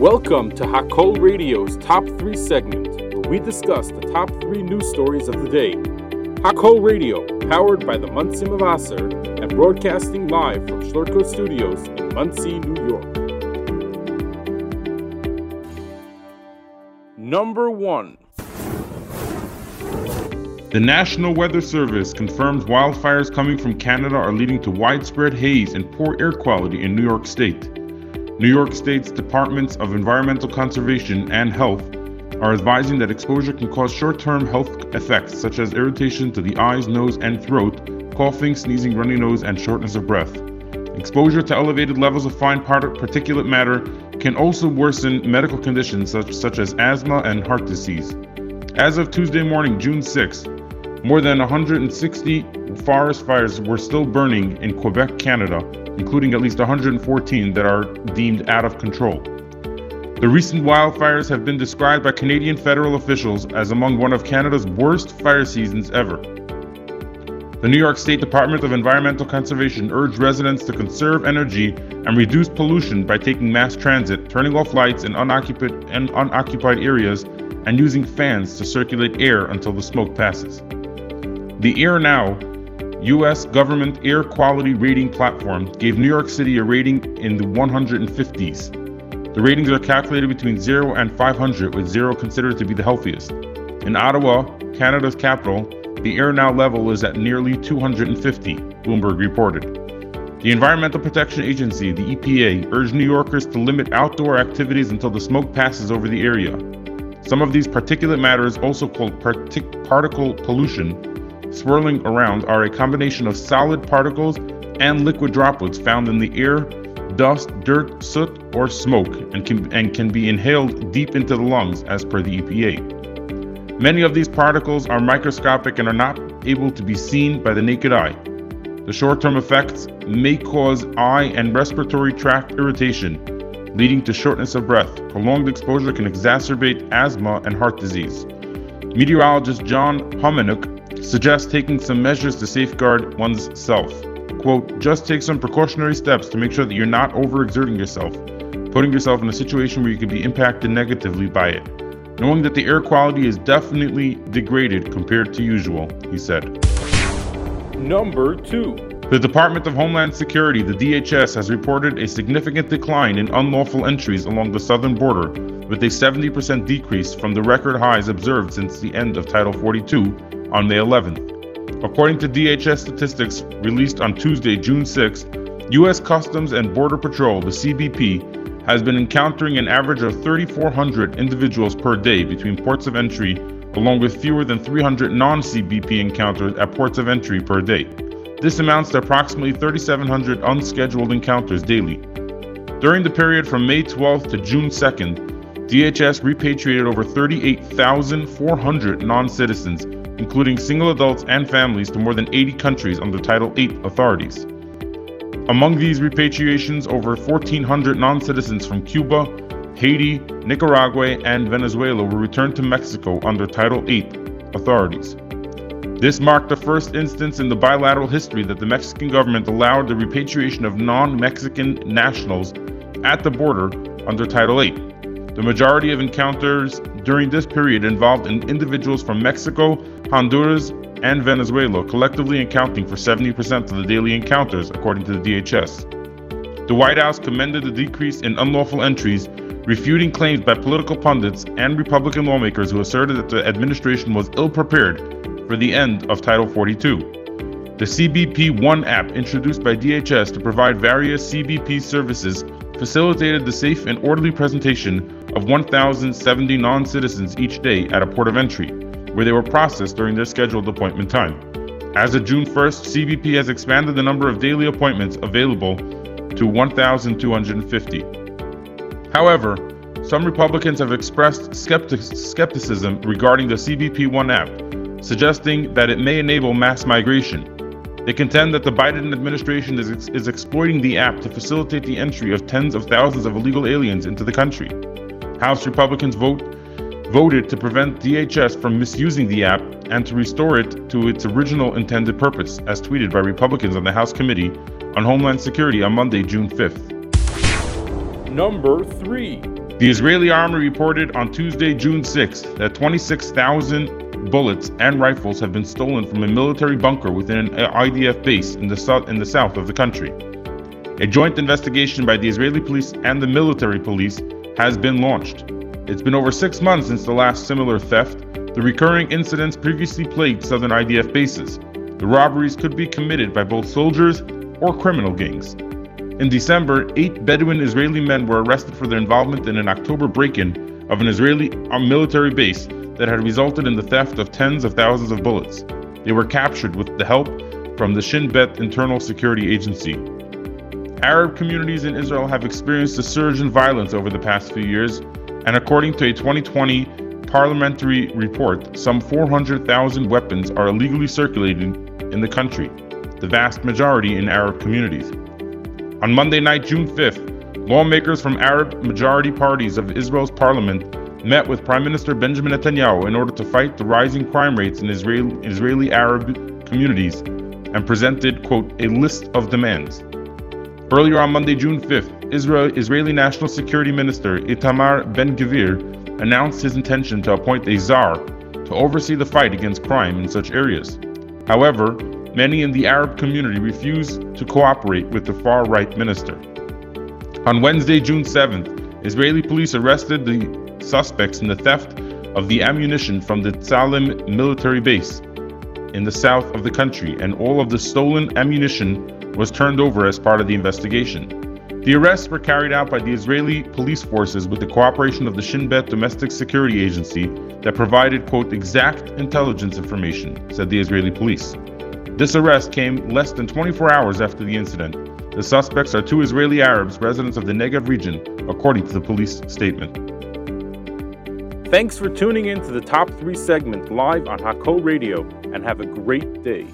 Welcome to Hakol Radio's Top 3 segment, where we discuss the top 3 news stories of the day. Hakol Radio, powered by the Monsey Mevaser and broadcasting live from Schlurko Studios in Monsey, New York. Number 1 The National Weather Service confirms wildfires coming from Canada are leading to widespread haze and poor air quality in New York State. New York State's Departments of Environmental Conservation and Health are advising that exposure can cause short term health effects such as irritation to the eyes, nose, and throat, coughing, sneezing, runny nose, and shortness of breath. Exposure to elevated levels of fine particulate matter can also worsen medical conditions such, such as asthma and heart disease. As of Tuesday morning, June 6th, more than 160 forest fires were still burning in Quebec, Canada, including at least 114 that are deemed out of control. The recent wildfires have been described by Canadian federal officials as among one of Canada's worst fire seasons ever. The New York State Department of Environmental Conservation urged residents to conserve energy and reduce pollution by taking mass transit, turning off lights in unoccupied, unoccupied areas, and using fans to circulate air until the smoke passes. The Air Now U.S. government air quality rating platform gave New York City a rating in the 150s. The ratings are calculated between 0 and 500, with 0 considered to be the healthiest. In Ottawa, Canada's capital, the air now level is at nearly 250, Bloomberg reported. The Environmental Protection Agency, the EPA, urged New Yorkers to limit outdoor activities until the smoke passes over the area. Some of these particulate matters, also called partic- particle pollution, swirling around are a combination of solid particles and liquid droplets found in the air, dust, dirt, soot, or smoke, and can, and can be inhaled deep into the lungs, as per the EPA. Many of these particles are microscopic and are not able to be seen by the naked eye. The short term effects may cause eye and respiratory tract irritation, leading to shortness of breath. Prolonged exposure can exacerbate asthma and heart disease. Meteorologist John Homenuk suggests taking some measures to safeguard one's self. Quote, just take some precautionary steps to make sure that you're not overexerting yourself, putting yourself in a situation where you could be impacted negatively by it. Knowing that the air quality is definitely degraded compared to usual, he said. Number 2. The Department of Homeland Security, the DHS, has reported a significant decline in unlawful entries along the southern border, with a 70% decrease from the record highs observed since the end of Title 42 on May 11th. According to DHS statistics released on Tuesday, June 6th, U.S. Customs and Border Patrol, the CBP, has been encountering an average of 3,400 individuals per day between ports of entry, along with fewer than 300 non CBP encounters at ports of entry per day. This amounts to approximately 3,700 unscheduled encounters daily. During the period from May 12th to June 2nd, DHS repatriated over 38,400 non citizens including single adults and families, to more than 80 countries under Title VIII authorities. Among these repatriations, over 1,400 non citizens from Cuba, Haiti, Nicaragua, and Venezuela were returned to Mexico under Title VIII authorities. This marked the first instance in the bilateral history that the Mexican government allowed the repatriation of non Mexican nationals at the border under Title VIII. The majority of encounters during this period involved in individuals from Mexico, Honduras, and Venezuela, collectively accounting for 70% of the daily encounters, according to the DHS. The White House commended the decrease in unlawful entries, refuting claims by political pundits and Republican lawmakers who asserted that the administration was ill prepared for the end of Title 42. The CBP One app, introduced by DHS to provide various CBP services, facilitated the safe and orderly presentation of 1,070 non citizens each day at a port of entry where they were processed during their scheduled appointment time. As of June 1st, CBP has expanded the number of daily appointments available to 1,250. However, some Republicans have expressed skeptic- skepticism regarding the CBP One app, suggesting that it may enable mass migration. They contend that the Biden administration is, is exploiting the app to facilitate the entry of tens of thousands of illegal aliens into the country. House Republicans vote voted to prevent DHS from misusing the app and to restore it to its original intended purpose, as tweeted by Republicans on the House Committee on Homeland Security on Monday, June 5th. Number 3. The Israeli army reported on Tuesday, June 6th, that 26,000 bullets and rifles have been stolen from a military bunker within an IDF base in the, south, in the south of the country. A joint investigation by the Israeli police and the military police has been launched. It's been over six months since the last similar theft. The recurring incidents previously plagued southern IDF bases. The robberies could be committed by both soldiers or criminal gangs. In December, eight Bedouin Israeli men were arrested for their involvement in an October break in of an Israeli uh, military base that had resulted in the theft of tens of thousands of bullets. They were captured with the help from the Shin Bet Internal Security Agency. Arab communities in Israel have experienced a surge in violence over the past few years, and according to a 2020 parliamentary report, some 400,000 weapons are illegally circulating in the country, the vast majority in Arab communities. On Monday night, June 5th, lawmakers from Arab majority parties of Israel's parliament met with Prime Minister Benjamin Netanyahu in order to fight the rising crime rates in Israel, Israeli Arab communities and presented, quote, a list of demands. Earlier on Monday, June 5th, Israel, Israeli National Security Minister Itamar Ben Gvir announced his intention to appoint a czar to oversee the fight against crime in such areas. However, many in the Arab community refused to cooperate with the far right minister. On Wednesday, June 7th, Israeli police arrested the suspects in the theft of the ammunition from the Tsalim military base in the south of the country, and all of the stolen ammunition was turned over as part of the investigation. The arrests were carried out by the Israeli police forces with the cooperation of the Shin Bet Domestic Security Agency that provided, quote, exact intelligence information, said the Israeli police. This arrest came less than 24 hours after the incident. The suspects are two Israeli Arabs residents of the Negev region, according to the police statement. Thanks for tuning in to the Top 3 segment live on Hakol Radio and have a great day.